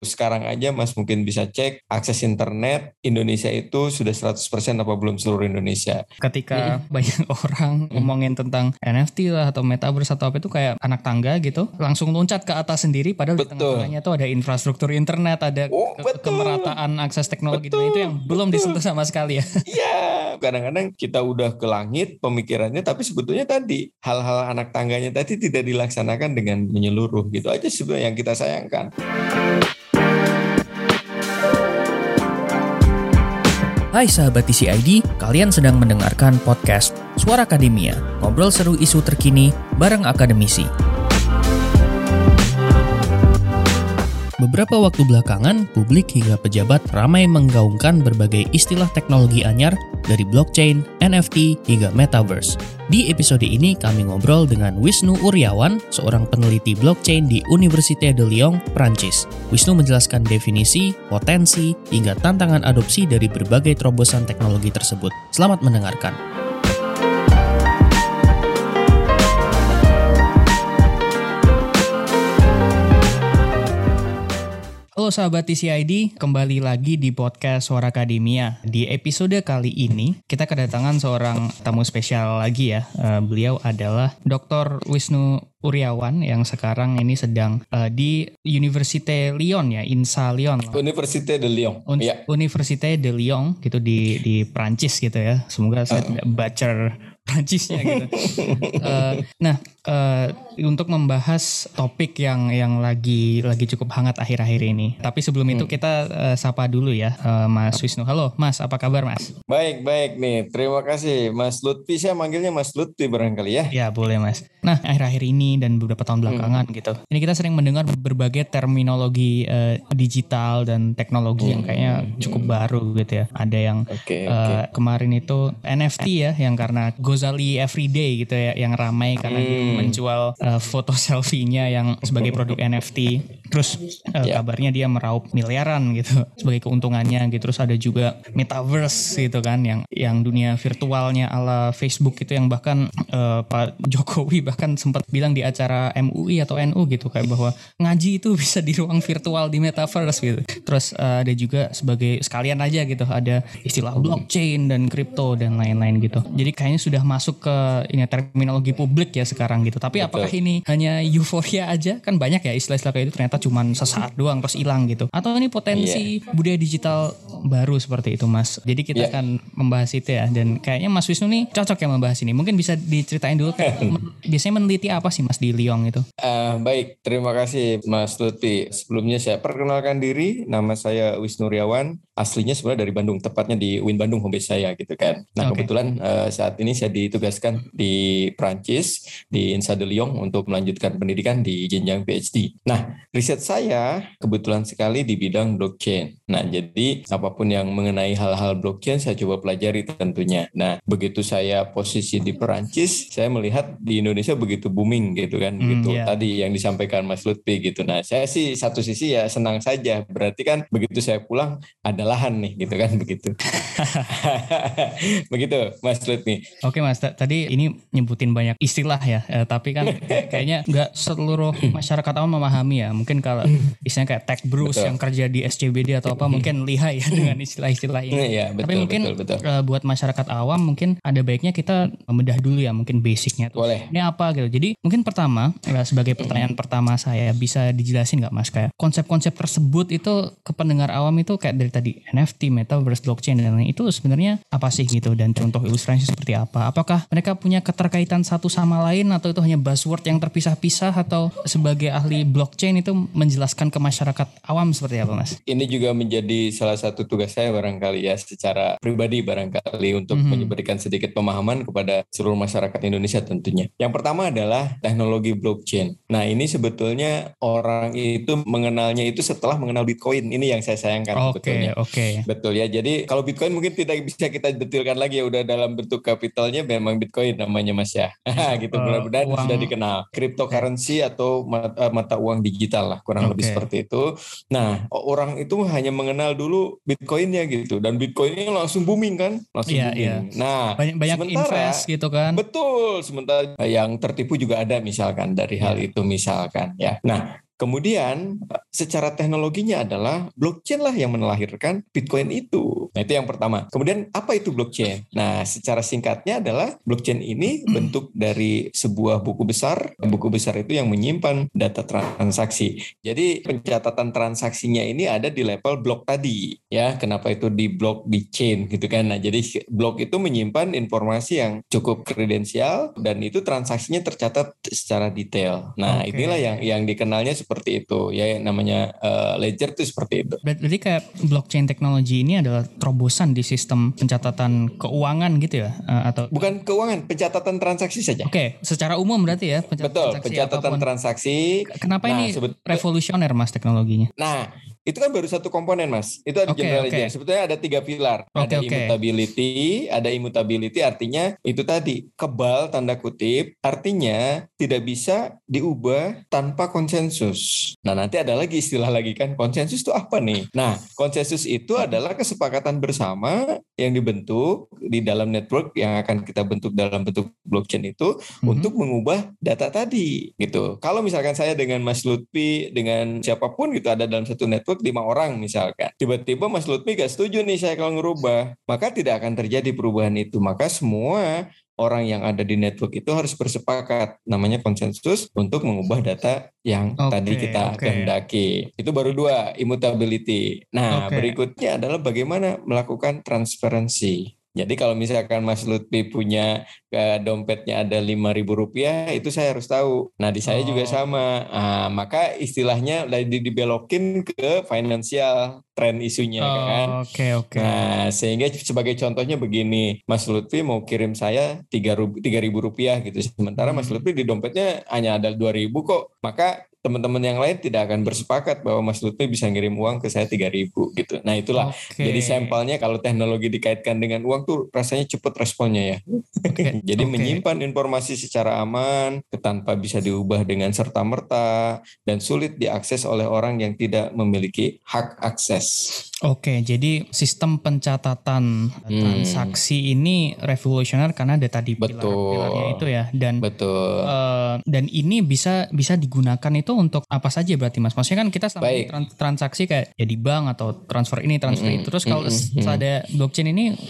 sekarang aja Mas mungkin bisa cek akses internet Indonesia itu sudah 100% apa belum seluruh Indonesia. Ketika hmm. banyak orang hmm. ngomongin tentang NFT lah atau metaverse atau apa itu kayak anak tangga gitu, langsung loncat ke atas sendiri padahal betul. di tengah-tengahnya itu ada infrastruktur internet, ada oh, ke kemerataan akses teknologi dan itu yang belum disentuh sama sekali ya. Iya, kadang-kadang kita udah ke langit pemikirannya tapi sebetulnya tadi hal-hal anak tangganya tadi tidak dilaksanakan dengan menyeluruh gitu aja sebenarnya yang kita sayangkan. Hai sahabat TCID, kalian sedang mendengarkan podcast Suara Akademia, ngobrol seru isu terkini bareng akademisi. Beberapa waktu belakangan, publik hingga pejabat ramai menggaungkan berbagai istilah teknologi anyar dari blockchain, NFT, hingga metaverse. Di episode ini kami ngobrol dengan Wisnu Uryawan, seorang peneliti blockchain di Université de Lyon, Prancis. Wisnu menjelaskan definisi, potensi, hingga tantangan adopsi dari berbagai terobosan teknologi tersebut. Selamat mendengarkan. Halo sahabat TCID, kembali lagi di podcast Suara Akademia. Di episode kali ini, kita kedatangan seorang tamu spesial lagi ya. Uh, beliau adalah Dr. Wisnu Uriawan yang sekarang ini sedang uh, di Université Lyon ya, INSA Lyon. Université de Lyon. Un ya. Université de Lyon gitu di di Prancis gitu ya. Semoga saya uh. tidak baca Prancisnya gitu. uh, nah, uh, untuk membahas topik yang yang lagi lagi cukup hangat akhir-akhir ini. Tapi sebelum hmm. itu kita uh, sapa dulu ya, uh, Mas Wisnu. Halo, Mas, apa kabar, Mas? Baik, baik nih. Terima kasih, Mas Lutfi. Saya manggilnya Mas Lutfi barangkali ya. Ya, boleh, Mas. Nah, akhir-akhir ini dan beberapa tahun belakangan hmm. gitu. Ini kita sering mendengar berbagai terminologi uh, digital dan teknologi hmm. yang kayaknya cukup hmm. baru gitu ya. Ada yang okay, uh, okay. kemarin itu NFT ya, yang karena Gozali Everyday gitu ya, yang ramai karena hmm. Menjual uh, foto selfie-nya yang sebagai produk NFT. Terus uh, yeah. kabarnya dia meraup miliaran gitu sebagai keuntungannya gitu. Terus ada juga metaverse gitu kan yang yang dunia virtualnya ala Facebook itu yang bahkan uh, Pak Jokowi bahkan sempat bilang di acara MUI atau NU gitu kayak bahwa ngaji itu bisa di ruang virtual di metaverse gitu. Terus uh, ada juga sebagai sekalian aja gitu ada istilah blockchain dan kripto dan lain-lain gitu. Jadi kayaknya sudah masuk ke ini terminologi publik ya sekarang gitu. Tapi apakah ini hanya euforia aja? Kan banyak ya istilah-istilah kayak itu ternyata cuma sesaat doang terus hilang gitu. Atau ini potensi yeah. budaya digital baru seperti itu Mas. Jadi kita yeah. akan membahas itu ya dan kayaknya Mas Wisnu nih cocok ya membahas ini. Mungkin bisa diceritain dulu kayak biasanya meneliti apa sih Mas di Lyon itu? Uh, baik, terima kasih Mas Lutfi. Sebelumnya saya perkenalkan diri, nama saya Wisnu Riawan. Aslinya sebenarnya dari Bandung, tepatnya di Win Bandung home base saya gitu kan. Nah okay. kebetulan uh, saat ini saya ditugaskan di Prancis di Insa de Lyon untuk melanjutkan pendidikan di jenjang PhD. Nah riset saya kebetulan sekali di bidang blockchain. Nah jadi apa pun yang mengenai hal-hal blockchain saya coba pelajari tentunya. Nah begitu saya posisi di Perancis, saya melihat di Indonesia begitu booming gitu kan, hmm, gitu yeah. tadi yang disampaikan Mas Lutfi gitu. Nah saya sih satu sisi ya senang saja, berarti kan begitu saya pulang adalah lahan nih gitu kan begitu. begitu Mas Lutfi. Oke Mas, tadi ini nyebutin banyak istilah ya, eh, tapi kan kayaknya nggak seluruh masyarakat awam memahami ya. Mungkin kalau istilahnya kayak tech bros betul. yang kerja di SCBD atau apa mungkin lihai ya dengan istilah-istilah ini. Ya, betul, tapi mungkin betul, betul. Uh, buat masyarakat awam mungkin ada baiknya kita membedah dulu ya mungkin basicnya tuh. Boleh. Ini apa gitu. Jadi mungkin pertama ya, sebagai pertanyaan pertama saya bisa dijelasin nggak Mas kayak konsep-konsep tersebut itu ke pendengar awam itu kayak dari tadi NFT, metaverse, blockchain dan lain itu sebenarnya apa sih gitu dan contoh ilustrasi seperti apa? Apakah mereka punya keterkaitan satu sama lain atau itu hanya buzzword yang terpisah-pisah atau sebagai ahli blockchain itu menjelaskan ke masyarakat awam seperti apa Mas? Ini juga menjadi salah satu tugas saya barangkali ya secara pribadi barangkali untuk mm -hmm. memberikan sedikit pemahaman kepada seluruh masyarakat Indonesia tentunya. Yang pertama adalah teknologi blockchain. Nah ini sebetulnya orang itu mengenalnya itu setelah mengenal Bitcoin. Ini yang saya sayangkan okay, sebetulnya. Oke. Okay. Betul ya. Jadi kalau Bitcoin mungkin tidak bisa kita detilkan lagi ya udah dalam bentuk kapitalnya memang Bitcoin namanya Mas ya. gitu uh, mudah-mudahan sudah dikenal. Cryptocurrency atau mata, mata uang digital lah kurang okay. lebih seperti itu. Nah, orang itu hanya mengenal dulu Bitcoinnya gitu dan Bitcoinnya langsung booming kan? Langsung yeah, booming. Yeah. Nah, banyak banyak invest gitu kan. Betul. Sementara yang tertipu juga ada misalkan dari hal yeah. itu misalkan ya. Nah, kemudian secara teknologinya adalah blockchain lah yang melahirkan Bitcoin itu. Nah itu yang pertama. Kemudian apa itu blockchain? Nah secara singkatnya adalah blockchain ini bentuk dari sebuah buku besar. Buku besar itu yang menyimpan data transaksi. Jadi pencatatan transaksinya ini ada di level blok tadi. Ya kenapa itu di blok di chain gitu kan. Nah jadi blok itu menyimpan informasi yang cukup kredensial dan itu transaksinya tercatat secara detail. Nah, okay. inilah yang yang dikenalnya seperti itu ya yang namanya uh, ledger itu seperti itu. Berarti kayak blockchain teknologi ini adalah terobosan di sistem pencatatan keuangan gitu ya uh, atau bukan keuangan, pencatatan transaksi saja. Oke, okay. secara umum berarti ya pencatatan Betul, transaksi pencatatan apa pun. transaksi. Kenapa nah, ini revolusioner Mas teknologinya? Nah, itu kan baru satu komponen mas itu ada okay, general okay. sebetulnya ada tiga pilar okay, ada okay. immutability ada immutability artinya itu tadi kebal tanda kutip artinya tidak bisa diubah tanpa konsensus nah nanti ada lagi istilah lagi kan konsensus itu apa nih nah konsensus itu adalah kesepakatan bersama yang dibentuk di dalam network yang akan kita bentuk dalam bentuk blockchain itu mm-hmm. untuk mengubah data tadi gitu kalau misalkan saya dengan Mas Lutfi dengan siapa pun gitu ada dalam satu network network lima orang misalkan. Tiba-tiba Mas Lutfi gak setuju nih saya kalau ngerubah. Maka tidak akan terjadi perubahan itu. Maka semua orang yang ada di network itu harus bersepakat namanya konsensus untuk mengubah data yang okay, tadi kita okay. kehendaki. Itu baru dua immutability. Nah, okay. berikutnya adalah bagaimana melakukan transparansi. Jadi kalau misalkan Mas Lutfi punya ke dompetnya ada lima ribu rupiah, itu saya harus tahu. Nah di saya oh. juga sama. Nah, maka istilahnya lagi dibelokin ke financial trend isunya oh, kan. Oke okay, oke. Okay. Nah sehingga sebagai contohnya begini, Mas Lutfi mau kirim saya tiga ribu rupiah gitu. Sementara Mas hmm. Lutfi di dompetnya hanya ada dua ribu kok. Maka teman-teman yang lain tidak akan bersepakat bahwa Mas Lutfi bisa ngirim uang ke saya 3000 gitu. Nah, itulah. Okay. Jadi sampelnya kalau teknologi dikaitkan dengan uang tuh rasanya cepat responnya ya. Okay. Jadi okay. menyimpan informasi secara aman tanpa bisa diubah dengan serta merta dan sulit diakses oleh orang yang tidak memiliki hak akses. Oke, jadi sistem pencatatan hmm. transaksi ini revolusioner karena ada tadi pilar-pilarnya itu ya dan betul. Uh, dan ini bisa bisa digunakan itu untuk apa saja berarti Mas? Maksudnya kan kita selama trans transaksi kayak ya di bank atau transfer ini transfer -hmm. itu terus kalau -hmm. ada blockchain ini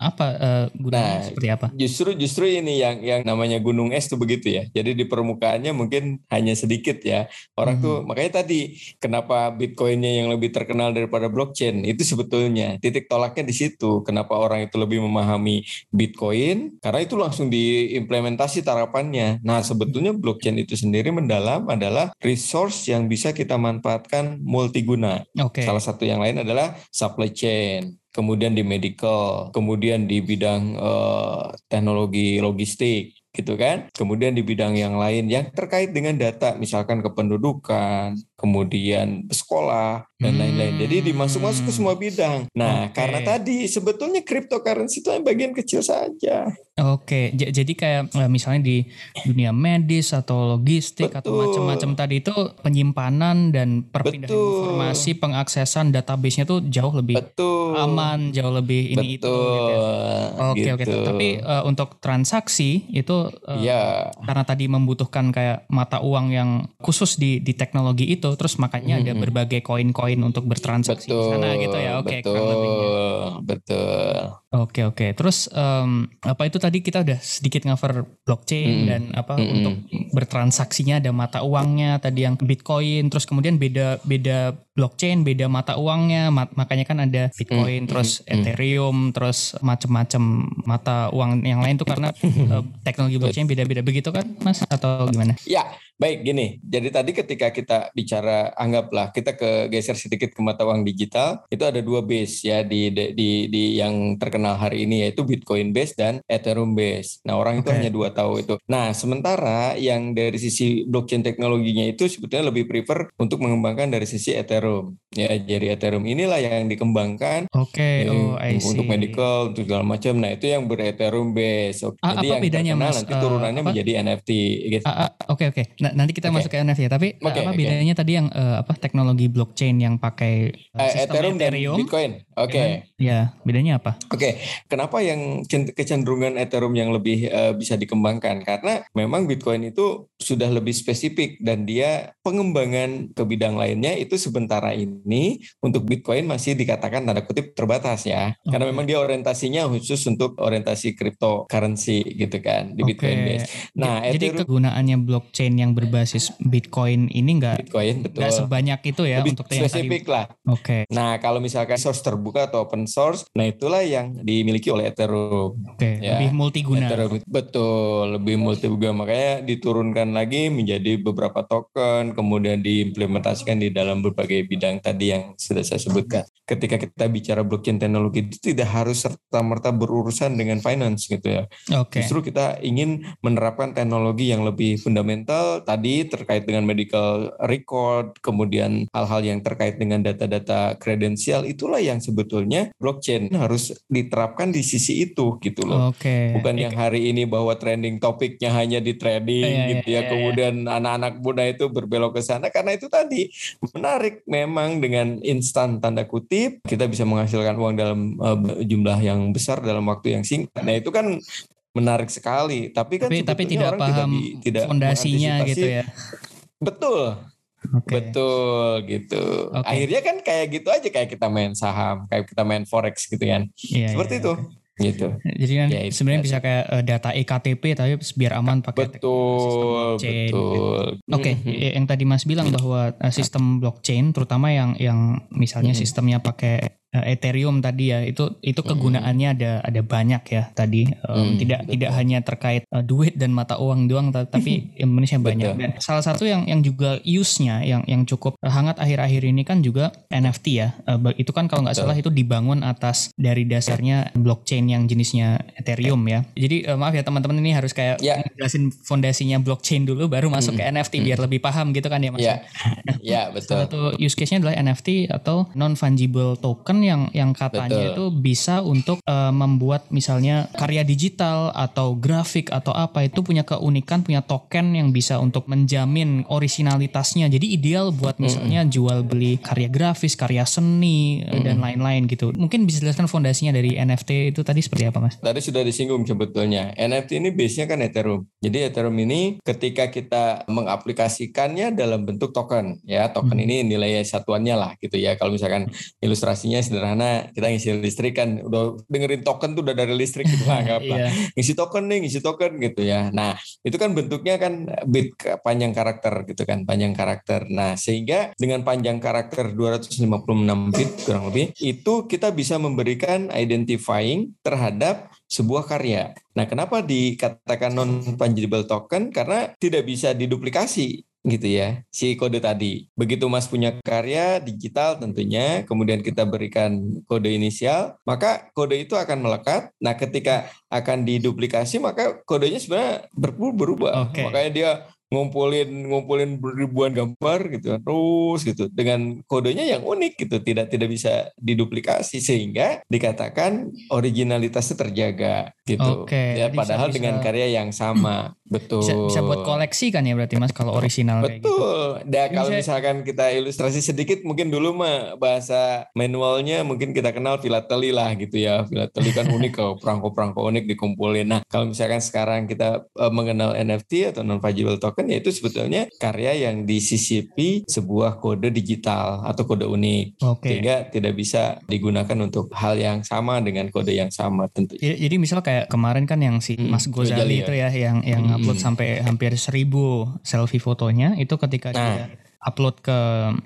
apa uh, gunanya nah, seperti apa? Justru justru ini yang yang namanya gunung es tuh begitu ya. Jadi di permukaannya mungkin hanya sedikit ya. Orang -hmm. tuh makanya tadi kenapa Bitcoinnya yang lebih terkenal daripada blockchain Bitcoin itu sebetulnya titik tolaknya di situ. Kenapa orang itu lebih memahami Bitcoin? Karena itu langsung diimplementasi tarapannya. Nah, sebetulnya blockchain itu sendiri mendalam adalah resource yang bisa kita manfaatkan multiguna. Okay. Salah satu yang lain adalah supply chain kemudian di medical, kemudian di bidang uh, teknologi logistik, gitu kan. Kemudian di bidang yang lain yang terkait dengan data, misalkan kependudukan, kemudian sekolah dan lain-lain. Jadi dimasuk-masuk ke semua bidang. Nah, okay. karena tadi sebetulnya cryptocurrency itu bagian kecil saja. Oke, J jadi kayak eh, misalnya di dunia medis atau logistik Betul. atau macam-macam tadi itu penyimpanan dan perpindahan Betul. informasi, pengaksesan database-nya tuh jauh lebih Betul. aman, jauh lebih ini Betul. itu. Gitu ya. Oke gitu. oke. Tapi uh, untuk transaksi itu uh, ya. karena tadi membutuhkan kayak mata uang yang khusus di di teknologi itu, terus makanya hmm. ada berbagai koin-koin untuk bertransaksi di sana gitu ya. Oke, betul. Betul. Oke oke. Terus um, apa itu tadi kita udah sedikit cover blockchain mm -hmm. dan apa mm -hmm. untuk bertransaksinya ada mata uangnya tadi yang Bitcoin. Terus kemudian beda beda blockchain beda mata uangnya. makanya kan ada Bitcoin, mm -hmm. terus Ethereum, terus macam-macam mata uang yang lain tuh karena uh, teknologi blockchain beda-beda begitu kan, Mas? Atau gimana? Ya Baik, gini. Jadi tadi ketika kita bicara, anggaplah kita ke geser sedikit ke mata uang digital, itu ada dua base ya di di, di yang terkenal hari ini yaitu Bitcoin base dan Ethereum base. Nah orang okay. itu hanya dua tahu itu. Nah sementara yang dari sisi blockchain teknologinya itu sebetulnya lebih prefer untuk mengembangkan dari sisi Ethereum. Ya jadi Ethereum inilah yang dikembangkan. Oke. Okay. Oh, untuk medical, untuk segala macam. Nah itu yang ber Ethereum base. A jadi apa yang bedanya terkenal mas? nanti turunannya uh, menjadi NFT. Gitu. Oke oke. Okay, okay. Nah, nanti kita okay. masuk ke NFT ya. Tapi okay, apa bedanya okay. tadi yang uh, apa teknologi blockchain yang pakai uh, Ethereum, Ethereum dan Bitcoin. Oke. Okay. Ya, bedanya apa? Oke, okay. kenapa yang kecenderungan Ethereum yang lebih uh, bisa dikembangkan? Karena memang Bitcoin itu sudah lebih spesifik dan dia pengembangan ke bidang lainnya itu sementara ini untuk Bitcoin masih dikatakan tanda kutip terbatas ya. Okay. Karena memang dia orientasinya khusus untuk orientasi cryptocurrency gitu kan di okay. Bitcoin base. Nah, jadi Ethereum, kegunaannya blockchain yang berbasis Bitcoin ini enggak Bitcoin betul. Enggak sebanyak itu ya lebih untuk spesifik lah. Oke. Okay. Nah, kalau misalkan source terbuka atau open source. Nah itulah yang dimiliki oleh Ethereum. Oke, ya. lebih multiguna. Ethereum, betul, lebih multiguna. Makanya diturunkan lagi menjadi beberapa token, kemudian diimplementasikan di dalam berbagai bidang tadi yang sudah saya sebutkan. Ketika kita bicara blockchain teknologi itu tidak harus serta-merta berurusan dengan finance gitu ya. Oke. Justru kita ingin menerapkan teknologi yang lebih fundamental tadi terkait dengan medical record, kemudian hal-hal yang terkait dengan data-data kredensial itulah yang sebetulnya blockchain harus diterapkan di sisi itu gitu loh. Okay. Bukan yang hari ini bahwa trending topiknya hanya di trading yeah, gitu ya. Yeah, Kemudian anak-anak muda itu berbelok ke sana karena itu tadi menarik memang dengan instan tanda kutip kita bisa menghasilkan uang dalam uh, jumlah yang besar dalam waktu yang singkat. Nah, itu kan menarik sekali. Tapi kan tapi, tapi tidak paham tidak, tidak fondasinya gitu ya. Betul. Okay. Betul gitu. Okay. Akhirnya kan kayak gitu aja kayak kita main saham, kayak kita main forex gitu kan. Yeah, Seperti yeah, itu. Okay gitu. Jadi kan ya, sebenarnya bisa kayak uh, data ektp tapi biar aman pakai betul, blockchain. Betul. Oke, okay, mm-hmm. yang tadi Mas bilang bahwa uh, sistem blockchain terutama yang yang misalnya mm-hmm. sistemnya pakai Eh, Ethereum tadi ya itu itu kegunaannya ada ada banyak ya tadi. Um, hmm, tidak betul. tidak hanya terkait uh, duit dan mata uang doang tapi Indonesia banyak. Dan salah satu yang yang juga use-nya yang yang cukup hangat akhir-akhir ini kan juga NFT ya. Uh, itu kan kalau nggak salah itu dibangun atas dari dasarnya blockchain yang jenisnya Ethereum ya. Jadi uh, maaf ya teman-teman ini harus kayak ya. jelasin fondasinya blockchain dulu baru masuk hmm. ke NFT hmm. biar lebih paham gitu kan ya mas ya, ya. Betul. satu use case-nya adalah NFT atau non fungible token yang yang katanya Betul. itu bisa untuk uh, membuat misalnya karya digital atau grafik atau apa itu punya keunikan, punya token yang bisa untuk menjamin originalitasnya. Jadi ideal buat misalnya mm -hmm. jual beli karya grafis, karya seni mm -hmm. dan lain-lain gitu. Mungkin bisa jelaskan fondasinya dari NFT itu tadi seperti apa, Mas? Tadi sudah disinggung sebetulnya. NFT ini base-nya kan Ethereum. Jadi Ethereum ini ketika kita mengaplikasikannya dalam bentuk token, ya token hmm. ini nilai satuannya lah gitu ya. Kalau misalkan ilustrasinya sederhana kita ngisi listrik kan udah dengerin token tuh udah dari listrik gitu lah nggak apa yeah. ngisi token nih ngisi token gitu ya nah itu kan bentuknya kan bit panjang karakter gitu kan panjang karakter nah sehingga dengan panjang karakter 256 bit kurang lebih itu kita bisa memberikan identifying terhadap sebuah karya. Nah, kenapa dikatakan non fungible token? Karena tidak bisa diduplikasi gitu ya si kode tadi. Begitu Mas punya karya digital tentunya, kemudian kita berikan kode inisial, maka kode itu akan melekat. Nah, ketika akan diduplikasi maka kodenya sebenarnya berubah. Okay. Makanya dia ngumpulin ngumpulin ribuan gambar gitu terus gitu dengan kodenya yang unik gitu tidak tidak bisa diduplikasi sehingga dikatakan originalitasnya terjaga gitu Oke, ya padahal bisa, dengan karya yang sama betul. Bisa, bisa buat koleksi kan ya berarti mas kalau original betul kayak gitu. nah kalau misalkan kita ilustrasi sedikit mungkin dulu mah bahasa manualnya mungkin kita kenal filateli lah gitu ya. Filateli kan unik kalau perangko-perangko unik dikumpulin. Nah kalau misalkan sekarang kita uh, mengenal NFT atau non fungible token ya itu sebetulnya karya yang disisipi sebuah kode digital atau kode unik. Okay. sehingga tidak bisa digunakan untuk hal yang sama dengan kode yang sama tentu jadi, jadi misal kayak kemarin kan yang si hmm, Mas Gozali itu ya yang yang hmm. Upload sampai hampir seribu selfie fotonya itu ketika nah. dia upload ke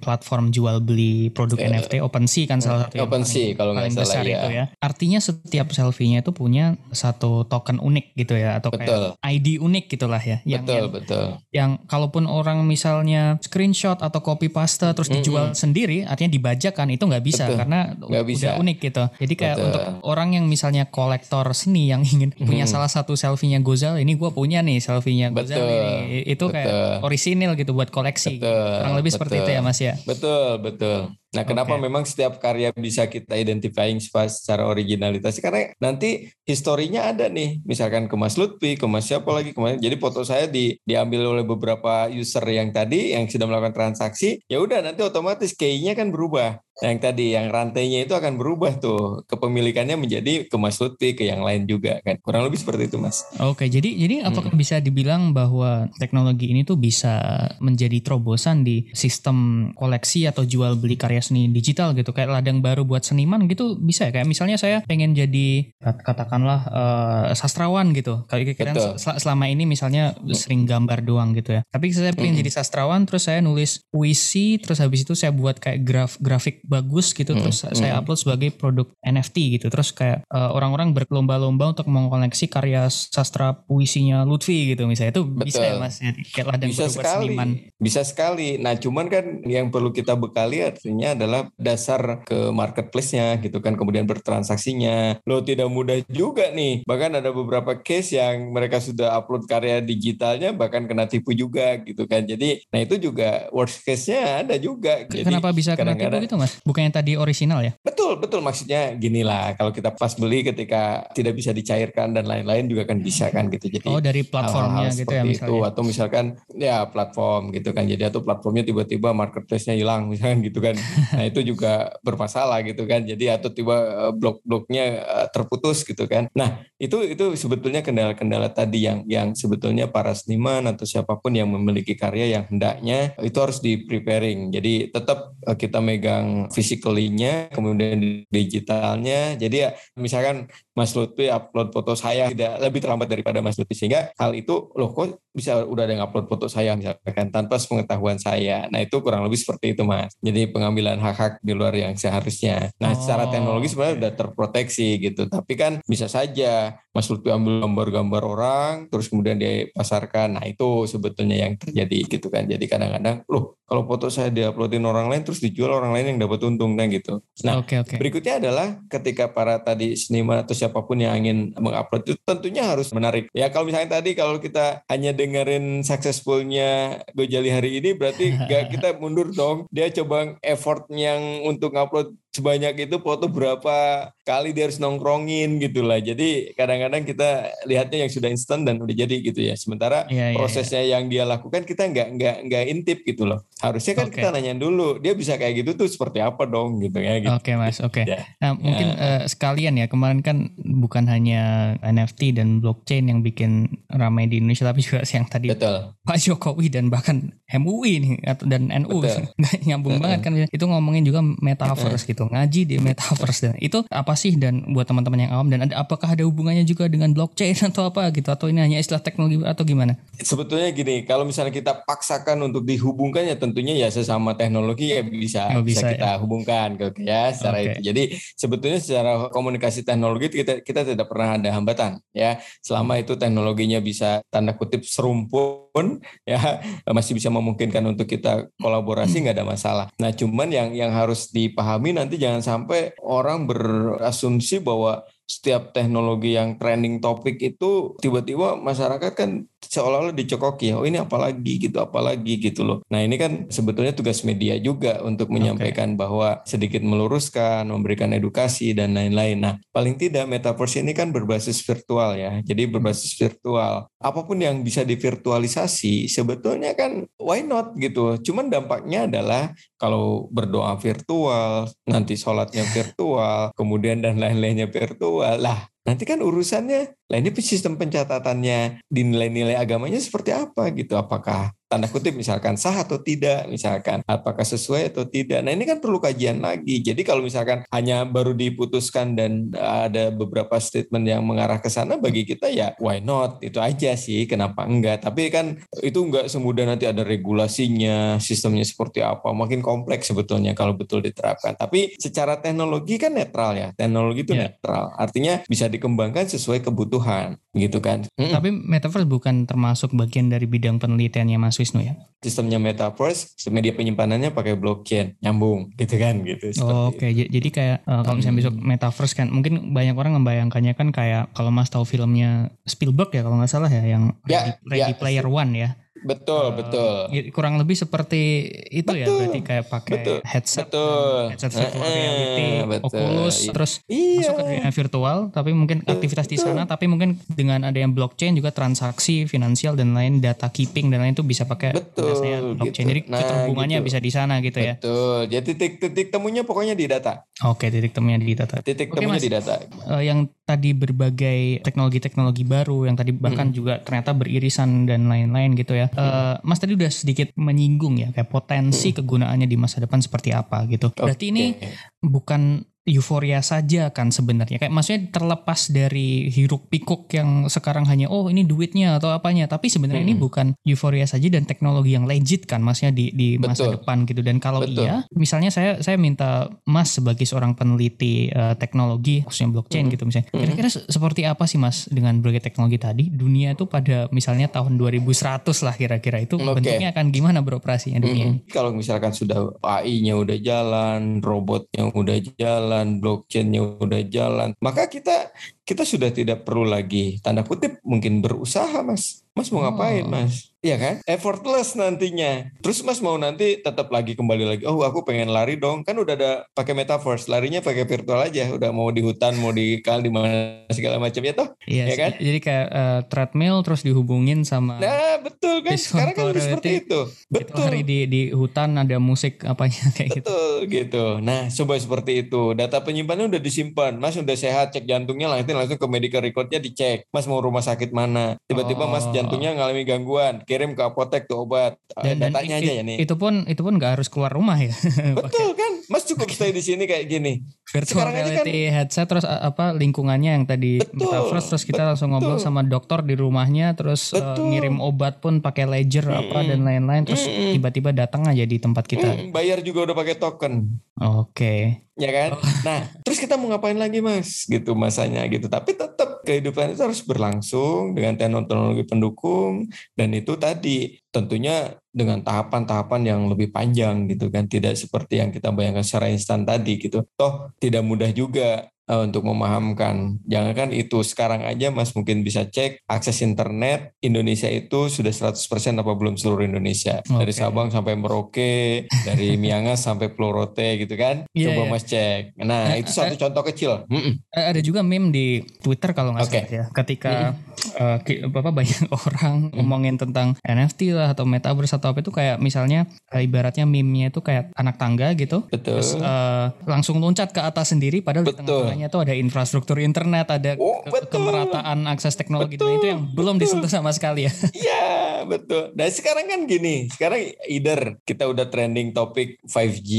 platform jual beli produk uh, eh, NFT OpenSea kan salah satu OpenSea kalau nggak salah besar ya. itu ya. Artinya setiap selfie-nya itu punya satu token unik gitu ya atau betul. kayak ID unik gitulah ya. Yang, betul yang, betul. Yang kalaupun orang misalnya screenshot atau copy paste terus dijual mm -hmm. sendiri, artinya dibajak kan itu nggak bisa betul. karena gak bisa. udah unik gitu. Jadi kayak betul. untuk orang yang misalnya kolektor seni yang ingin mm -hmm. punya salah satu selfie-nya Gozal, ini gue punya nih selfie-nya Gozal ini. Itu betul. kayak orisinil gitu buat koleksi. Betul kurang lebih betul. seperti itu ya Mas ya. Betul, betul. Nah, kenapa okay. memang setiap karya bisa kita identifying secara originalitas? Karena nanti historinya ada nih, misalkan ke Mas Lutfi, ke Mas siapa lagi kemarin. Jadi foto saya di, diambil oleh beberapa user yang tadi yang sudah melakukan transaksi, ya udah nanti otomatis key-nya kan berubah yang tadi yang rantainya itu akan berubah tuh kepemilikannya menjadi ke Mas Lutfi ke yang lain juga kan kurang lebih seperti itu Mas. Oke jadi jadi apakah hmm. bisa dibilang bahwa teknologi ini tuh bisa menjadi terobosan di sistem koleksi atau jual beli karya seni digital gitu kayak ladang baru buat seniman gitu bisa ya? Kayak misalnya saya pengen jadi katakanlah uh, sastrawan gitu. Kayak kira sel selama ini misalnya sering gambar doang gitu ya. Tapi saya pengen hmm. jadi sastrawan terus saya nulis puisi terus habis itu saya buat kayak graf grafik bagus gitu hmm. terus saya upload sebagai produk NFT gitu. Terus kayak uh, orang-orang berlomba-lomba untuk mengkoleksi karya sastra puisinya Lutfi gitu misalnya. Itu Betul. bisa ya mas ya, kayak ladang bisa sekali. seniman. bisa sekali. Nah cuman kan yang perlu kita bekali artinya adalah dasar ke marketplace-nya gitu kan kemudian bertransaksinya lo tidak mudah juga nih bahkan ada beberapa case yang mereka sudah upload karya digitalnya bahkan kena tipu juga gitu kan jadi nah itu juga worst case-nya ada juga kenapa bisa kena tipu gitu mas bukannya tadi original ya? Betul, betul. Maksudnya gini lah, kalau kita pas beli ketika tidak bisa dicairkan dan lain-lain juga kan bisa kan gitu. Jadi Oh, dari platformnya hal -hal gitu ya misalnya. Itu. Atau misalkan ya platform gitu kan. Jadi atau platformnya tiba-tiba marketplace-nya hilang misalkan gitu kan. Nah, itu juga bermasalah gitu kan. Jadi atau tiba eh, blok-bloknya eh, terputus gitu kan. Nah, itu itu sebetulnya kendala-kendala tadi yang yang sebetulnya para seniman atau siapa pun yang memiliki karya yang hendaknya itu harus di preparing. Jadi tetap eh, kita megang physically-nya, kemudian digitalnya. Jadi ya misalkan Mas Lutfi upload foto saya tidak lebih terlambat daripada Mas Lutfi sehingga hal itu loh kok bisa udah ada yang upload foto saya misalkan tanpa pengetahuan saya. Nah itu kurang lebih seperti itu Mas. Jadi pengambilan hak-hak di luar yang seharusnya. Nah oh. secara teknologi sebenarnya udah terproteksi gitu. Tapi kan bisa saja Mas Lutfi ambil gambar-gambar orang terus kemudian dipasarkan. Nah itu sebetulnya yang terjadi gitu kan. Jadi kadang-kadang loh kalau foto saya diuploadin orang lain terus dijual orang lain yang dapat untung kan gitu. Nah okay, okay. berikutnya adalah ketika para tadi seniman atau siapa pun yang ingin mengupload itu tentunya harus menarik. Ya kalau misalnya tadi kalau kita hanya dengerin successfulnya Gojali hari ini berarti gak kita mundur dong. Dia coba effort yang untuk ngupload sebanyak itu foto berapa kali dia harus nongkrongin gitu lah. Jadi kadang-kadang kita lihatnya yang sudah instan dan udah jadi gitu ya. Sementara yeah, yeah, prosesnya yeah. yang dia lakukan kita nggak nggak nggak intip gitu loh. Harusnya kan okay. kita nanya dulu dia bisa kayak gitu tuh seperti apa dong gitu ya. Gitu. Oke okay, mas, oke. Okay. Ya. Nah mungkin uh, sekalian ya kemarin kan bukan hanya NFT dan blockchain yang bikin ramai di Indonesia tapi juga yang tadi Betul. Pak Jokowi dan bahkan MUI nih dan NU nyambung banget kan itu ngomongin juga metaverse gitu ngaji di metaverse dan itu apa sih dan buat teman-teman yang awam dan ada apakah ada hubungannya juga dengan blockchain atau apa gitu atau ini hanya istilah teknologi atau gimana? Sebetulnya gini, kalau misalnya kita paksakan untuk dihubungkan ya tentunya ya sesama teknologi ya bisa oh, bisa, bisa kita ya? hubungkan gitu ya secara okay. itu. Jadi sebetulnya secara komunikasi teknologi kita kita tidak pernah ada hambatan ya selama itu teknologinya bisa tanda kutip serumpun ya masih bisa memungkinkan untuk kita kolaborasi nggak ada masalah. Nah cuman yang yang harus dipahami nanti jangan sampai orang berasumsi bahwa setiap teknologi yang trending topik itu tiba-tiba masyarakat kan seolah-olah dicokoki oh ini apalagi gitu apalagi gitu loh. Nah ini kan sebetulnya tugas media juga untuk menyampaikan okay. bahwa sedikit meluruskan memberikan edukasi dan lain-lain. Nah paling tidak metaverse ini kan berbasis virtual ya. Jadi berbasis virtual. Apa pun yang bisa divirtualisasi sebetulnya kan why not gitu. Cuman dampaknya adalah kalau berdoa virtual nanti sholatnya virtual kemudian dan lain-lainnya virtual. Lah Nanti kan urusannya, lah ini sistem pencatatannya di nilai-nilai agamanya seperti apa gitu. Apakah tanda kutip misalkan sah atau tidak misalkan apakah sesuai atau tidak. Nah ini kan perlu kajian lagi. Jadi kalau misalkan hanya baru diputuskan dan ada beberapa statement yang mengarah ke sana bagi kita ya why not? Itu aja sih kenapa enggak? Tapi kan itu enggak semudah nanti ada regulasinya sistemnya seperti apa. Makin kompleks sebetulnya kalau betul diterapkan. Tapi secara teknologi kan netral ya. Teknologi itu yeah. netral. Artinya bisa dikembangkan sesuai kebutuhan. Gitu kan? Tapi metaverse bukan termasuk bagian dari bidang penelitiannya mas Wisnu ya. Sistemnya metaverse, media penyimpanannya pakai blockchain, nyambung gitu kan gitu. Oh, Oke, okay. jadi kayak uh, kalau misalnya besok metaverse kan, mungkin banyak orang membayangkannya kan kayak kalau Mas tahu filmnya Spielberg ya kalau nggak salah ya, yang ya, Ready, Ready ya. Player One ya. Betul, uh, betul. Kurang lebih seperti itu ya, betul. ya berarti kayak pakai betul. headset betul. headset virtual uh, reality, betul. Oculus iya. terus iya. masuk ke dunia virtual tapi mungkin aktivitas betul. di sana tapi mungkin dengan ada yang blockchain juga transaksi finansial dan lain data keeping dan lain itu bisa pakai betul, blockchain. Gitu. Jadi nah, keterhubungannya gitu. bisa di sana gitu ya. Betul. Jadi titik-titik temunya pokoknya di data. Oke, titik temunya di data. Titik Oke, temunya mas, di data. Uh, yang tadi berbagai teknologi-teknologi baru yang tadi bahkan hmm. juga ternyata beririsan dan lain-lain gitu ya. Uh, Mas tadi udah sedikit menyinggung ya kayak potensi hmm. kegunaannya di masa depan seperti apa gitu. Berarti okay. ini bukan euforia saja kan sebenarnya kayak maksudnya terlepas dari hiruk pikuk yang sekarang hanya oh ini duitnya atau apanya tapi sebenarnya hmm. ini bukan euforia saja dan teknologi yang legit kan maksudnya di di masa depan gitu dan kalau Betul. iya misalnya saya saya minta Mas sebagai seorang peneliti uh, teknologi khususnya blockchain hmm. gitu misalnya hmm. kira-kira seperti apa sih Mas dengan berbagai teknologi tadi dunia itu pada misalnya tahun 2100 lah kira-kira itu okay. bentuknya akan gimana beroperasinya dunia hmm. kalau misalkan sudah AI-nya udah jalan robotnya udah jalan jalan, blockchainnya udah jalan, maka kita kita sudah tidak perlu lagi tanda kutip mungkin berusaha, Mas. Mas mau ngapain, oh. Mas? Iya kan? Effortless nantinya. Terus Mas mau nanti tetap lagi kembali lagi. Oh, aku pengen lari dong. Kan udah ada pakai metaverse, larinya pakai virtual aja. Udah mau di hutan, mau di kal di mana segala macam ya toh? Iya ya kan? Jadi kayak uh, treadmill terus dihubungin sama Nah, betul kan? Sekarang kan seperti itu. Betul. Itu hari di di hutan ada musik apanya kayak betul, gitu. Betul gitu. Nah, coba seperti itu. Data penyimpanannya udah disimpan. Mas udah sehat, cek jantungnya langsung langsung ke medical recordnya dicek. Mas mau rumah sakit mana? Tiba-tiba oh. Mas jantungnya ngalami gangguan kirim ke apotek tuh obat dan, datanya dan aja ya nih itu pun itu pun nggak harus keluar rumah ya betul kan mas cukup stay di sini kayak gini virtual Sekarang kan reality kan, headset terus apa lingkungannya yang tadi betul, metaverse terus kita betul. langsung ngobrol sama dokter di rumahnya terus uh, ngirim obat pun pakai ledger hmm. apa dan lain-lain terus tiba-tiba datang aja di tempat kita hmm, bayar juga udah pakai token oke okay. Ya kan? Oh. nah terus kita mau ngapain lagi mas? Gitu masanya gitu. Tapi tetap kehidupan itu harus berlangsung dengan teknologi pendukung. Dan itu tadi tentunya dengan tahapan-tahapan yang lebih panjang gitu kan. Tidak seperti yang kita bayangkan secara instan tadi gitu. Toh tidak mudah juga uh, untuk memahamkan. Jangan kan itu sekarang aja Mas mungkin bisa cek akses internet Indonesia itu sudah 100% apa belum seluruh Indonesia. Okay. Dari Sabang sampai Merauke, dari Miangas sampai Pulau Rote gitu kan. Yeah, Coba yeah. Mas cek. Nah, itu satu uh, contoh kecil. Mm -mm. Ada juga meme di Twitter kalau nggak okay. salah ya. Ketika mm -mm. Uh, Bapak banyak orang mm. ngomongin tentang NFT lah atau metaverse atau apa itu kayak misalnya uh, ibaratnya meme-nya itu kayak anak tangga gitu. Betul. Terus uh, langsung loncat ke atas sendiri padahal Betul. di tengah semuanya tuh ada infrastruktur internet, ada oh, ke kemerataan akses teknologi betul. itu yang belum disentuh sama sekali ya. Iya, betul. Dan sekarang kan gini, sekarang either kita udah trending topik 5G.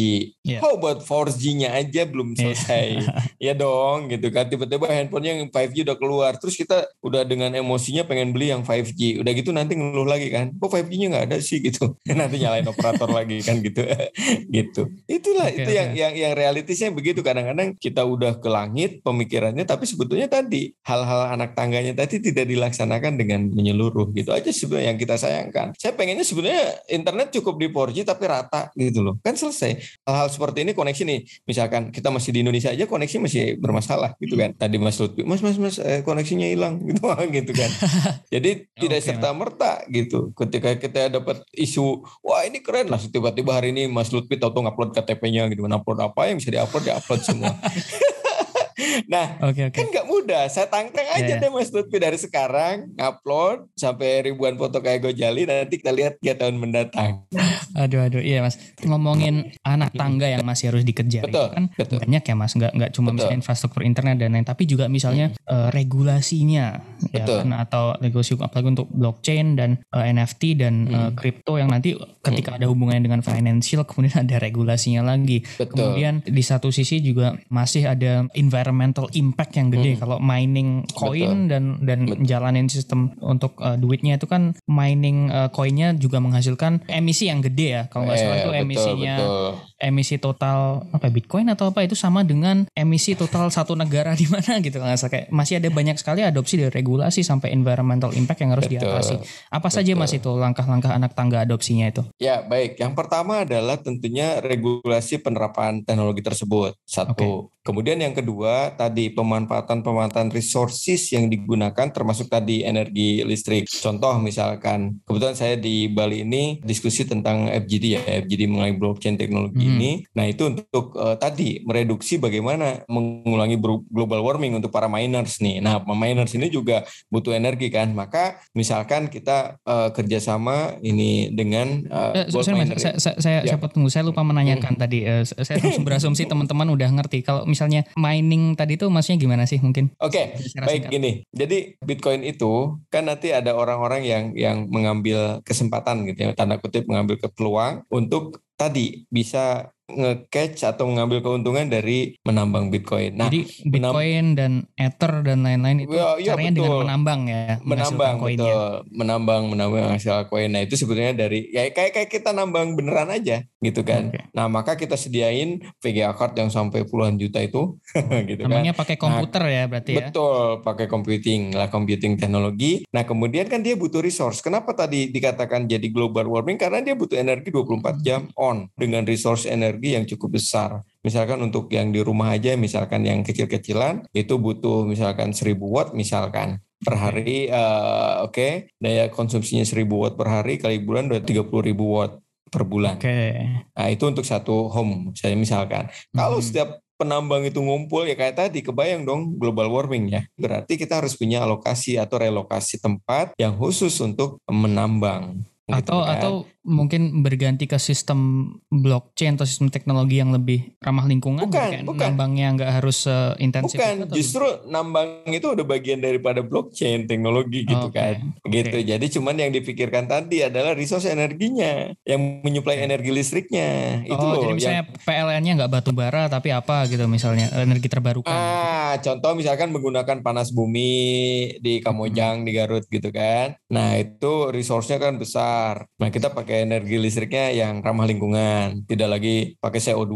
Yeah. How about 4G-nya aja belum iya. selesai. ya dong, gitu kan. Tiba-tiba handphonenya yang 5G udah keluar, terus kita udah dengan emosinya pengen beli yang 5G. Udah gitu nanti ngeluh lagi kan, kok 5G-nya nggak ada sih gitu. nanti nyalain operator lagi kan gitu. gitu. Itulah okay, itu okay. yang yang yang realitasnya begitu. Kadang-kadang kita udah ke langit, pemikirannya tapi sebetulnya tadi hal-hal anak tangganya tadi tidak dilaksanakan dengan menyeluruh gitu aja sebenarnya yang kita sayangkan saya pengennya sebenarnya internet cukup di 4G tapi rata gitu loh kan selesai hal-hal seperti ini koneksi nih misalkan kita masih di Indonesia aja koneksi masih bermasalah gitu kan tadi Mas Lutfi Mas Mas Mas eh, koneksinya hilang gitu gitu kan jadi tidak okay. serta merta gitu ketika kita dapat isu wah ini keren lah tiba-tiba hari ini Mas Lutfi tahu-tahu ngupload KTP-nya gitu upload apa yang bisa diupload diupload semua nah, okay, okay. kan nggak mudah. Saya tantang aja yeah, deh Mas Lutfi dari sekarang ngupload sampai ribuan foto kayak Gojali nanti kita lihat tiga tahun mendatang. aduh aduh iya Mas. Ngomongin anak tangga yang masih harus dikejar betul, kan betul. banyak ya Mas. Nggak nggak cuma betul. misalnya infrastruktur internet dan lain tapi juga misalnya hmm. uh, regulasinya ya betul. ya kan atau regulasi apalagi untuk blockchain dan uh, eh, NFT dan uh, kripto yang nanti ketika hmm. ada hubungannya dengan financial kemudian ada regulasinya lagi. Betul. Kemudian di satu sisi juga masih ada environment environmental impact yang gede hmm. kalau mining koin dan dan Betul. jalanin sistem untuk uh, duitnya itu kan mining uh, koinnya juga menghasilkan emisi yang gede ya kalau nggak salah eh, itu emisinya betul. Emisi total apa Bitcoin atau apa itu sama dengan emisi total satu negara di mana gitu nggak kayak masih ada banyak sekali adopsi dari regulasi sampai environmental impact yang harus Betul. diatasi. Apa Betul. saja Mas itu langkah-langkah anak tangga adopsinya itu? Ya, baik. Yang pertama adalah tentunya regulasi penerapan teknologi tersebut. Satu. Okay. Kemudian yang kedua tadi pemanfaatan-pemanfaatan resources yang digunakan termasuk tadi energi listrik. Contoh misalkan kebetulan saya di Bali ini diskusi tentang FGD ya, FGD mengenai blockchain teknologi hmm. ini. Nah, itu untuk uh, tadi mereduksi bagaimana mengulangi global warming untuk para miners nih. Nah, miners ini juga butuh energi kan. Maka misalkan kita uh, kerjasama ini dengan uh, eh, sorry, saya, saya, saya, ya. saya tunggu, saya lupa menanyakan hmm. tadi. Uh, saya berasumsi teman-teman udah ngerti kalau misalnya mining tadi itu maksudnya gimana sih mungkin? Oke, okay, baik singkat. gini. Jadi Bitcoin itu kan nanti ada orang-orang yang yang mengambil kesempatan gitu ya, tanda kutip mengambil peluang untuk tadi bisa nge-catch atau mengambil keuntungan dari menambang Bitcoin. Nah, Jadi Bitcoin dan Ether dan lain-lain itu ya, ya, caranya betul. dengan menambang ya, menambang betul, menambang menambang hasil koin. Nah, itu sebetulnya dari ya kayak kayak kita nambang beneran aja gitu kan. Okay. Nah, maka kita sediain VGA card yang sampai puluhan juta itu gitu kan. Namanya pakai komputer nah, ya berarti ya. Betul, pakai computing lah computing teknologi. Nah, kemudian kan dia butuh resource. Kenapa tadi dikatakan jadi global warming? Karena dia butuh energi 24 jam on dengan resource energi energi yang cukup besar. Misalkan untuk yang di rumah aja, misalkan yang kecil-kecilan, itu butuh misalkan 1000 watt misalkan per hari, uh, oke, okay, daya konsumsinya 1000 watt per hari kali bulan udah 30 ribu watt per bulan. Oke. Okay. Nah itu untuk satu home, saya misalkan. Hmm. Kalau setiap penambang itu ngumpul ya kayak tadi kebayang dong global warming ya. Berarti kita harus punya alokasi atau relokasi tempat yang khusus untuk menambang. Gitu atau kan. atau mungkin berganti ke sistem blockchain atau sistem teknologi yang lebih ramah lingkungan bukan, bukan. nambangnya nggak harus uh, intensif bukan justru nambang itu udah bagian daripada blockchain teknologi gitu okay. kan gitu okay. jadi cuman yang dipikirkan tadi adalah resource energinya yang menyuplai energi listriknya itu oh, loh jadi misalnya yang... PLN-nya nggak batu bara tapi apa gitu misalnya energi terbarukan ah contoh misalkan menggunakan panas bumi di Kamojang hmm. di Garut gitu kan nah itu resource-nya kan besar besar. Nah kita pakai energi listriknya yang ramah lingkungan, tidak lagi pakai CO2,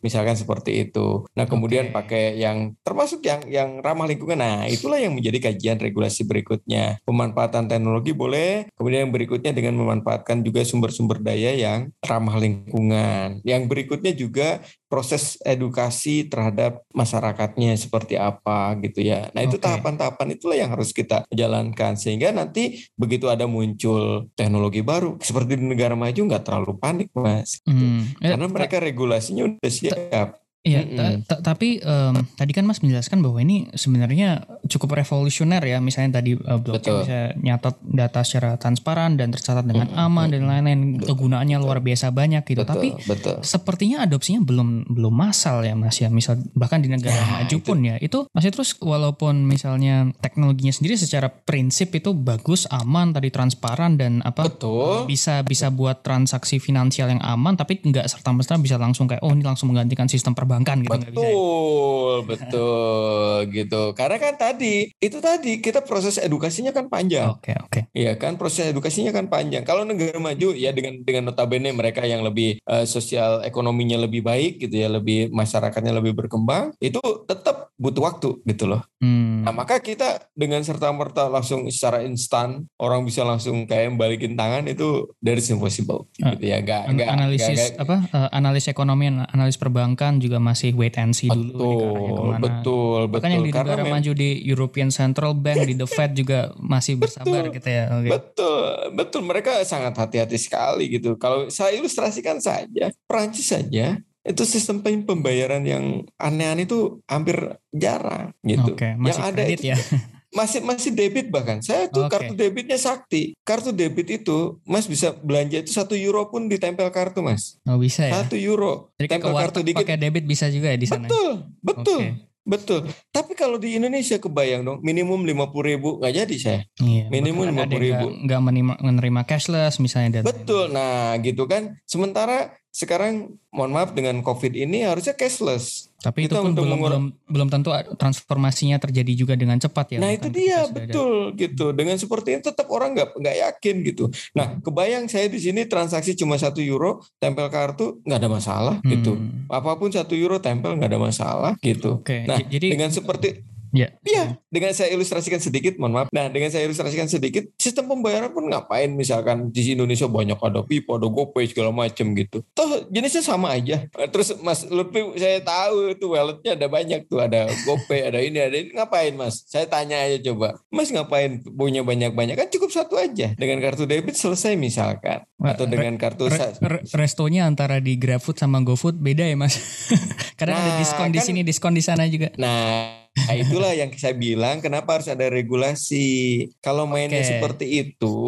misalkan seperti itu. Nah kemudian okay. pakai yang termasuk yang yang ramah lingkungan. Nah itulah yang menjadi kajian regulasi berikutnya. Pemanfaatan teknologi boleh, kemudian yang berikutnya dengan memanfaatkan juga sumber-sumber daya yang ramah lingkungan. Yang berikutnya juga proses edukasi terhadap masyarakatnya seperti apa gitu ya. Nah itu tahapan-tahapan itulah yang harus kita jalankan sehingga nanti begitu ada muncul teknologi baru seperti di negara maju nggak terlalu panik mas, gitu. hmm. karena mereka regulasinya udah siap. Iya, mm -hmm. tapi um, tadi kan Mas menjelaskan bahwa ini sebenarnya cukup revolusioner ya. Misalnya tadi uh, blockchain bisa nyatat data secara transparan dan tercatat dengan mm -hmm. aman dan lain-lain. Kegunaannya betul. luar biasa banyak gitu. Betul, tapi betul. sepertinya adopsinya belum belum massal ya Mas ya. Misal bahkan di negara ya, maju pun ya itu masih terus walaupun misalnya teknologinya sendiri secara prinsip itu bagus, aman, tadi transparan dan apa betul. bisa bisa buat transaksi finansial yang aman, tapi nggak serta merta bisa langsung kayak oh ini langsung menggantikan sistem perbankan perbankan gitu betul bisa. betul gitu karena kan tadi itu tadi kita proses edukasinya kan panjang oke okay, oke okay. iya kan proses edukasinya kan panjang kalau negara maju ya dengan dengan notabene mereka yang lebih uh, sosial ekonominya lebih baik gitu ya lebih masyarakatnya lebih berkembang itu tetap butuh waktu gitu loh hmm. nah maka kita dengan serta merta langsung secara instan orang bisa langsung kayak balikin tangan itu dari impossible uh, gitu ya gak, gak analisis gak, apa uh, analis ekonomi analis perbankan juga masih wait and see betul, dulu Betul, betul. Bahkan yang di negara Karena maju di European Central Bank, di The Fed juga masih bersabar betul, gitu ya. Okay. Betul, betul. Mereka sangat hati-hati sekali gitu. Kalau saya ilustrasikan saja, Prancis saja itu sistem pembayaran yang aneh-aneh itu hampir jarang gitu. Okay, masih yang ada itu, ya. masih masih debit bahkan saya tuh okay. kartu debitnya sakti kartu debit itu mas bisa belanja itu satu euro pun ditempel kartu mas oh bisa ya satu euro Jadi tempel kartu dikit pakai debit bisa juga ya di sana betul betul okay. Betul. Tapi kalau di Indonesia kebayang dong, minimum lima puluh ribu nggak jadi saya. Iya, minimum lima puluh ribu. Nggak menerima, menerima cashless misalnya. Dan Betul. Nah gitu kan. Sementara sekarang mohon maaf dengan COVID ini harusnya cashless. Tapi itu pun belum, belum belum tentu transformasinya terjadi juga dengan cepat ya. Nah itu dia betul ada. gitu. Dengan seperti itu tetap orang nggak nggak yakin gitu. Nah kebayang saya di sini transaksi cuma satu euro tempel kartu nggak ada masalah gitu. hmm. gitu. Apa pun satu euro tempel nggak ada masalah gitu. Okay. Nah jadi dengan seperti Iya. Iya, dengan saya ilustrasikan sedikit, mohon maaf. Nah, dengan saya ilustrasikan sedikit, sistem pembayaran pun ngapain misalkan di Indonesia banyak ada Pipo, ada GoPay segala macam gitu. Toh jenisnya sama aja. Terus Mas Lutfi saya tahu itu walletnya ada banyak tuh, ada GoPay, ada ini, ada ini. Ngapain Mas? Saya tanya aja coba. Mas ngapain punya banyak-banyak? Kan cukup satu aja. Dengan kartu debit selesai misalkan. Atau dengan kartu re, re, restonya antara di GrabFood sama GoFood beda ya Mas? Karena nah, ada diskon di kan sini, diskon di sana juga. Nah, Nah, itulah yang saya bilang kenapa harus ada regulasi. Kalau mainnya okay. seperti itu,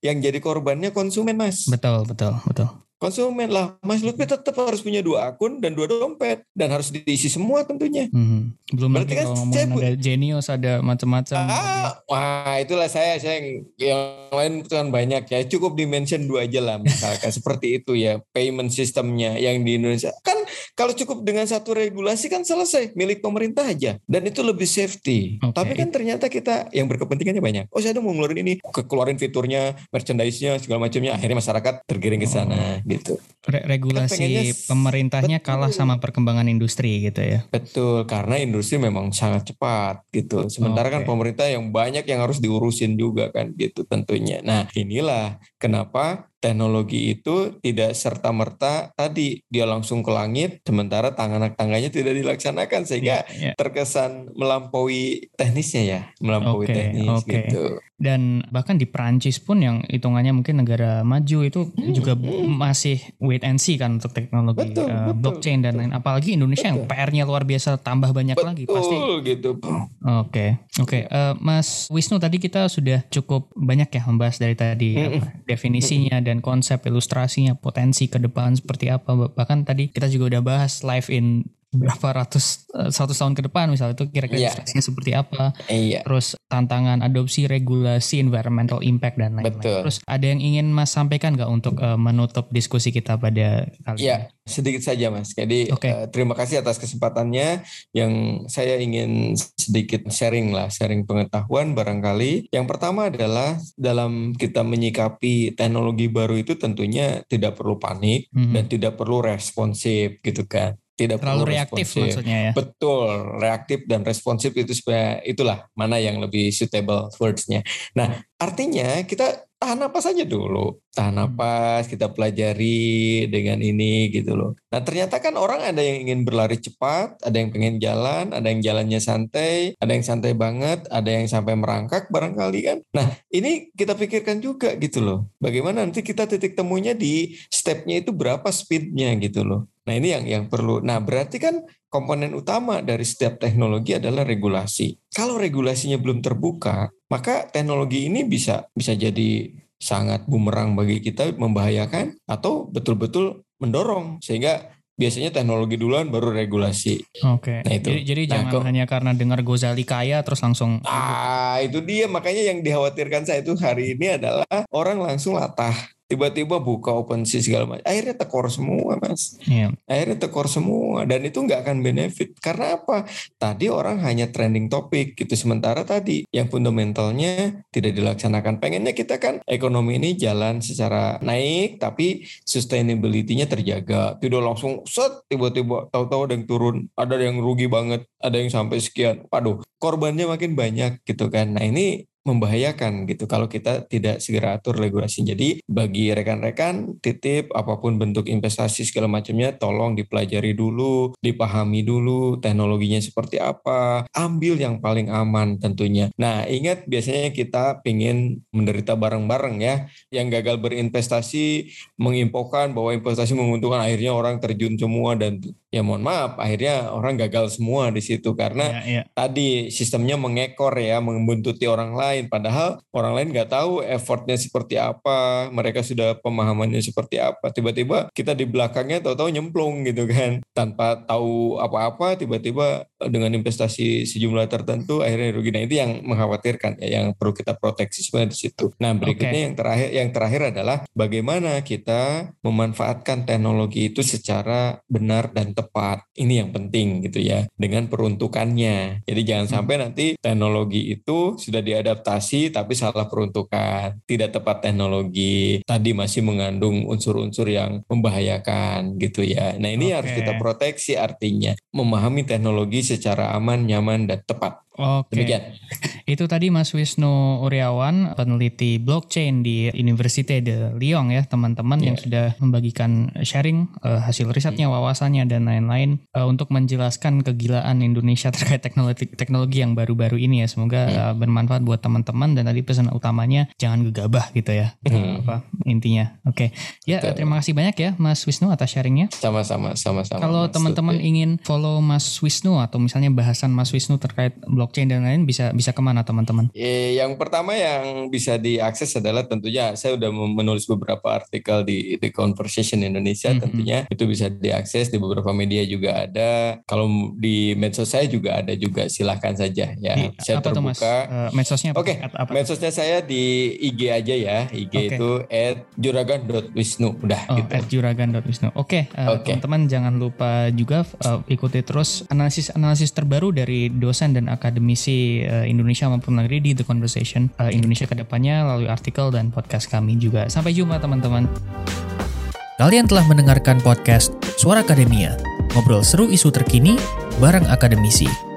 yang jadi korbannya konsumen, Mas. Betul, betul, betul konsumen lah. Mas Lutfi tetap harus punya dua akun dan dua dompet dan harus diisi semua tentunya. Hmm. Belum Berarti kan saya ada Genius ada macam-macam. Ah, wah itulah saya saya yang lain kan banyak ya. Cukup dimention dua aja lah misalkan seperti itu ya payment sistemnya yang di Indonesia. Kan kalau cukup dengan satu regulasi kan selesai milik pemerintah aja dan itu lebih safety. Okay. Tapi kan ternyata kita yang berkepentingannya banyak. Oh saya mau ngeluarin ini, keluarin fiturnya, merchandise-nya segala macamnya. Akhirnya masyarakat tergiring ke sana. Oh gitu. Re regulasi pemerintahnya betul. kalah sama perkembangan industri gitu ya. Betul, karena industri memang sangat cepat gitu. Sementara okay. kan pemerintah yang banyak yang harus diurusin juga kan gitu tentunya. Nah, inilah kenapa teknologi itu tidak serta merta tadi dia langsung ke langit sementara tangan tangannya tidak dilaksanakan sehingga yeah, yeah. terkesan melampaui teknisnya ya melampaui okay, teknis okay. gitu dan bahkan di Prancis pun yang hitungannya mungkin negara maju itu hmm, juga hmm. masih wait and see kan untuk teknologi betul, uh, betul, blockchain dan lain apalagi Indonesia betul. yang PR-nya luar biasa tambah banyak betul, lagi pasti gitu oke okay, oke okay. uh, Mas Wisnu tadi kita sudah cukup banyak ya membahas dari tadi hmm. apa, definisinya dan konsep ilustrasinya potensi ke depan seperti apa. Bahkan tadi kita juga udah bahas live in berapa ratus uh, satu tahun ke depan misalnya itu kira-kira yeah. seperti apa yeah. terus tantangan adopsi regulasi environmental impact dan lain-lain terus ada yang ingin mas sampaikan nggak untuk uh, menutup diskusi kita pada kali yeah. ini sedikit saja mas jadi okay. uh, eh, terima kasih atas kesempatannya yang saya ingin sedikit sharing lah sharing pengetahuan barangkali yang pertama adalah dalam kita menyikapi teknologi baru itu tentunya tidak perlu panik mm -hmm. dan tidak perlu responsif gitu kan tidak terlalu reaktif responsif. maksudnya ya. Betul, reaktif dan responsif itu supaya itulah mana yang lebih suitable words-nya. Nah, artinya kita tahan apa saja dulu. Tahan hmm. napas, kita pelajari dengan ini gitu loh. Nah ternyata kan orang ada yang ingin berlari cepat, ada yang pengen jalan, ada yang jalannya santai, ada yang santai banget, ada yang sampai merangkak barangkali kan. Nah ini kita pikirkan juga gitu loh. Bagaimana nanti kita titik temunya di stepnya itu berapa speednya gitu loh. Nah ini yang yang perlu. Nah berarti kan komponen utama dari setiap teknologi adalah regulasi. Kalau regulasinya belum terbuka, maka teknologi ini bisa bisa jadi sangat bumerang bagi kita membahayakan atau betul-betul mendorong sehingga biasanya teknologi duluan baru regulasi. Oke. Okay. Nah, itu. Jadi, jadi nah, jangan kok, hanya karena dengar Gozali kaya terus langsung. Ah itu dia makanya yang dikhawatirkan saya itu hari ini adalah orang langsung latah tiba-tiba buka open sea segala macam akhirnya tekor semua mas. Yeah. akhirnya tekor semua dan itu nggak akan benefit. Karena apa? Tadi orang hanya trending topik gitu sementara tadi yang fundamentalnya tidak dilaksanakan. Pengennya kita kan ekonomi ini jalan secara naik tapi sustainability-nya terjaga. Tidak langsung set tiba-tiba tahu-tahu ada yang turun ada yang rugi banget ada yang sampai sekian. Waduh korbannya makin banyak gitu kan. Nah ini membahayakan gitu kalau kita tidak segera atur regulasi. Jadi bagi rekan-rekan titip apa pun bentuk investasi segala macamnya tolong dipelajari dulu, dipahami dulu teknologinya seperti apa, ambil yang paling aman tentunya. Nah ingat biasanya kita ingin menderita bareng-bareng ya, yang gagal berinvestasi menginfokan bahwa investasi menguntungkan akhirnya orang terjun semua dan ya mohon maaf akhirnya orang gagal semua di situ karena ya, ya. tadi sistemnya mengekor ya membuntuti orang lain. Padahal orang lain nggak tahu effortnya seperti apa mereka sudah pemahamannya seperti apa. Tiba-tiba kita di belakangnya tahu-tahu nyemplung gitu kan. Tanpa tahu apa-apa tiba-tiba dengan investasi sejumlah tertentu akhirnya rugi. Nah itu yang mengkhawatirkan ya yang perlu kita proteksi sebenarnya di situ. Nah berikutnya okay. yang terakhir yang terakhir adalah bagaimana kita memanfaatkan teknologi itu secara benar dan tepat. Ini yang penting gitu ya dengan peruntukannya. Jadi jangan hmm. sampai nanti teknologi itu sudah diadaptasi tapi salah peruntukan, tidak tepat teknologi, tadi masih mengandung unsur-unsur yang membahayakan gitu ya. Nah ini okay. harus kita proteksi artinya memahami teknologi secara aman, nyaman dan tepat. Oke. Demikian. Itu tadi Mas Wisnu Uriawan, peneliti blockchain di Université de Lyon ya, teman-teman yeah. yang sudah membagikan sharing uh, hasil risetnya, hmm. wawasannya dan lain-lain uh, untuk menjelaskan kegilaan Indonesia terkait teknologi teknologi yang baru-baru ini ya. Semoga hmm. uh, bermanfaat buat teman-teman dan tadi pesan utamanya jangan gegabah gitu ya. Hmm. Apa intinya. Oke. Okay. Ya, Betul. terima kasih banyak ya Mas Wisnu atas sharingnya. Sama-sama, sama-sama. Kalau teman-teman ingin follow Mas Wisnu atau misalnya bahasan Mas Wisnu terkait blog blockchain dan lain bisa bisa ke mana teman-teman? Eh, yang pertama yang bisa diakses adalah tentunya saya sudah menulis beberapa artikel di The Conversation Indonesia. Mm -hmm. Tentunya itu bisa diakses di beberapa media juga ada. Kalau di medsos saya juga ada juga silahkan saja ya. Di, saya apa terbuka. Tuh, Mas? Uh, medsosnya Oke. Okay. Medsosnya saya di IG aja ya. IG okay. itu @juragan.wisnu udah oh, gitu. @juragan.wisnu. Oke. Okay. Uh, okay. Teman-teman jangan lupa juga uh, ikuti terus analisis-analisis terbaru dari dosen dan akademisi akademisi uh, Indonesia maupun negeri di The Conversation uh, Indonesia ke depannya melalui artikel dan podcast kami juga. Sampai jumpa teman-teman. Kalian telah mendengarkan podcast Suara Akademia, ngobrol seru isu terkini bareng akademisi.